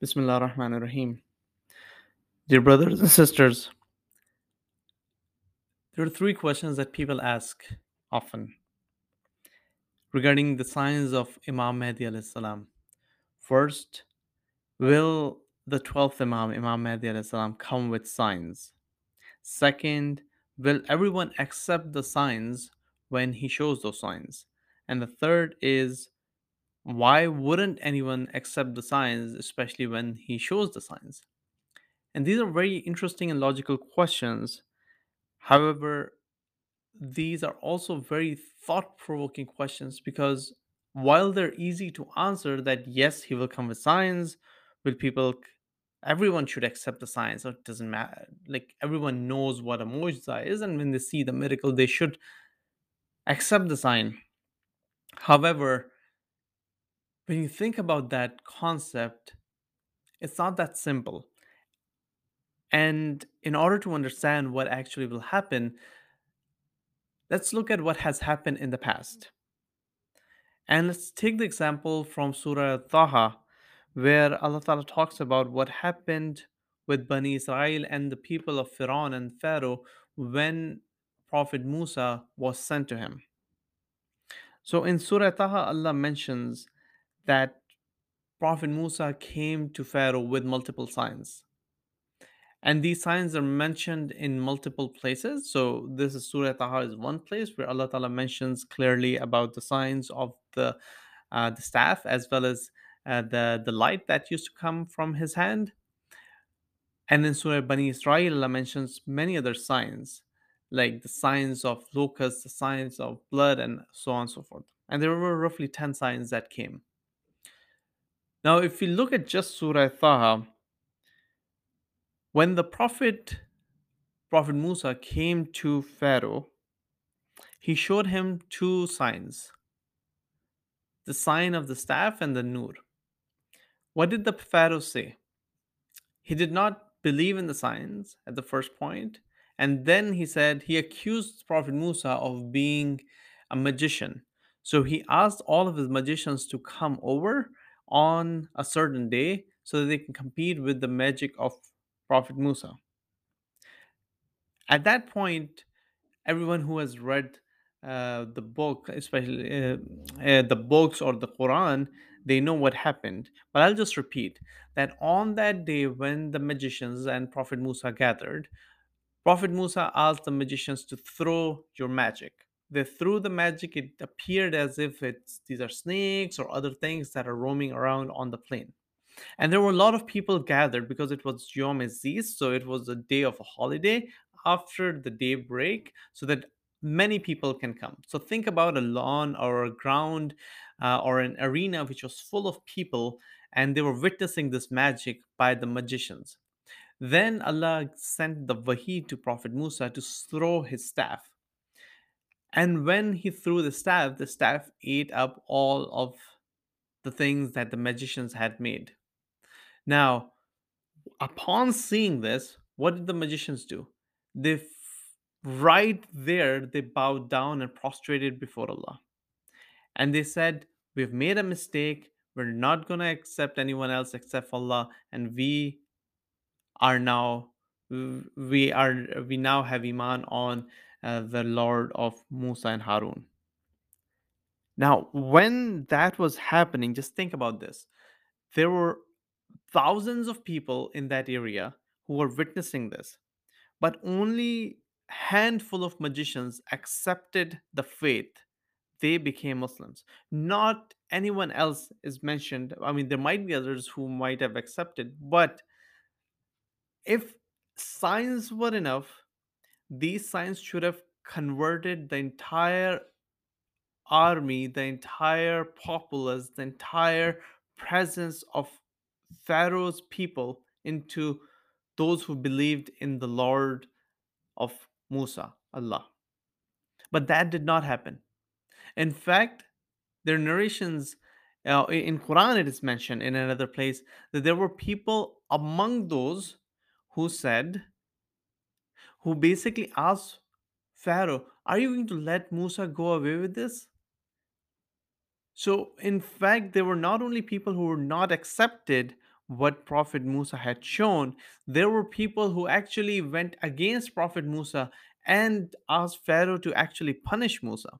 Bismillah ar-Rahman ar-Rahim. Dear brothers and sisters, there are three questions that people ask often regarding the signs of Imam Mahdi alayhi salam. First, will the 12th Imam, Imam Mahdi alayhi salam, come with signs? Second, will everyone accept the signs when he shows those signs? And the third is, why wouldn't anyone accept the signs, especially when he shows the signs? And these are very interesting and logical questions. However, these are also very thought provoking questions because while they're easy to answer, that yes, he will come with signs, will people, everyone should accept the signs, so it doesn't matter. Like everyone knows what a mu'jiza is, and when they see the miracle, they should accept the sign. However, when you think about that concept, it's not that simple. And in order to understand what actually will happen, let's look at what has happened in the past. Mm-hmm. And let's take the example from Surah Taha, where Allah Ta'ala talks about what happened with Bani Israel and the people of Pharaoh and Pharaoh when Prophet Musa was sent to him. So in Surah Taha, Allah mentions that Prophet Musa came to Pharaoh with multiple signs. And these signs are mentioned in multiple places. So this is Surah Taha is one place where Allah Ta'ala mentions clearly about the signs of the uh, the staff as well as uh, the the light that used to come from his hand. And then Surah Bani Israel, Allah mentions many other signs, like the signs of locusts, the signs of blood, and so on and so forth. And there were roughly 10 signs that came. Now, if we look at just Surah Taha, when the Prophet Prophet Musa came to Pharaoh, he showed him two signs the sign of the staff and the nur. What did the Pharaoh say? He did not believe in the signs at the first point, and then he said he accused Prophet Musa of being a magician. So he asked all of his magicians to come over on a certain day so that they can compete with the magic of Prophet Musa. At that point, everyone who has read uh, the book, especially uh, uh, the books or the Quran, they know what happened. But I'll just repeat that on that day when the magicians and Prophet Musa gathered, Prophet Musa asked the magicians to throw your magic. They threw the magic, it appeared as if it's these are snakes or other things that are roaming around on the plain. And there were a lot of people gathered because it was Yom Aziz, so it was a day of a holiday after the day break, so that many people can come. So think about a lawn or a ground uh, or an arena which was full of people, and they were witnessing this magic by the magicians. Then Allah sent the Wahi to Prophet Musa to throw his staff. And when he threw the staff, the staff ate up all of the things that the magicians had made. Now, upon seeing this, what did the magicians do? They right there they bowed down and prostrated before Allah. And they said, We've made a mistake. We're not going to accept anyone else except Allah. And we are now we are we now have iman on uh, the lord of musa and harun. Now when that was happening just think about this. There were thousands of people in that area who were witnessing this but only handful of magicians accepted the faith. They became muslims. Not anyone else is mentioned. I mean there might be others who might have accepted but if signs were enough these signs should have converted the entire army the entire populace the entire presence of pharaoh's people into those who believed in the lord of musa allah. But that did not happen. In fact their narrations uh, in quran it is mentioned in another place that there were people among those who said who basically asked pharaoh are you going to let musa go away with this so in fact there were not only people who were not accepted what Prophet Musa had shown, there were people who actually went against Prophet Musa and asked Pharaoh to actually punish Musa.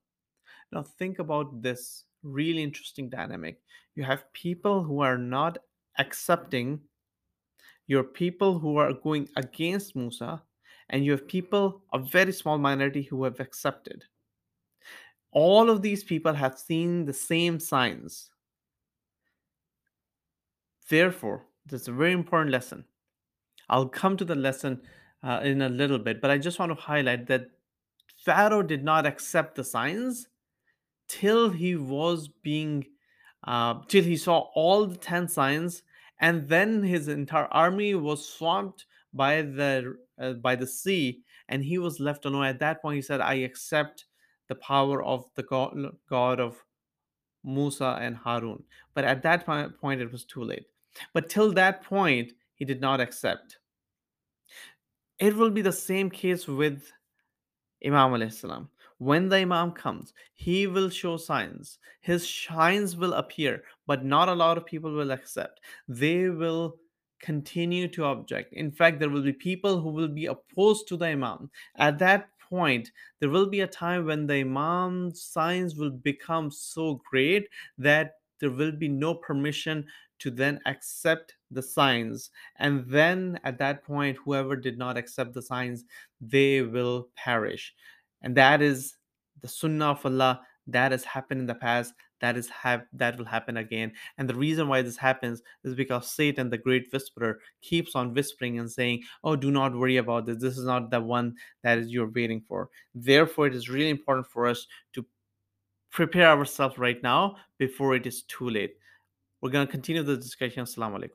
Now, think about this really interesting dynamic. You have people who are not accepting, you have people who are going against Musa, and you have people, a very small minority, who have accepted. All of these people have seen the same signs. Therefore, this is a very important lesson. I'll come to the lesson uh, in a little bit, but I just want to highlight that Pharaoh did not accept the signs till he was being uh, till he saw all the 10 signs and then his entire army was swamped by the uh, by the sea and he was left alone at that point he said i accept the power of the god, god of musa and harun but at that point it was too late but till that point he did not accept it will be the same case with Imam alayhi salam. When the Imam comes, he will show signs. His signs will appear, but not a lot of people will accept. They will continue to object. In fact, there will be people who will be opposed to the Imam. At that point, there will be a time when the Imam's signs will become so great that there will be no permission to then accept the signs. And then at that point, whoever did not accept the signs, they will perish. And that is the sunnah of Allah that has happened in the past that is have that will happen again. And the reason why this happens is because satan the great whisperer keeps on whispering and saying oh do not worry about this. This is not the one that is you're waiting for. Therefore it is really important for us to prepare ourselves right now before it is too late. We're going to continue the discussion. Assalamu alaikum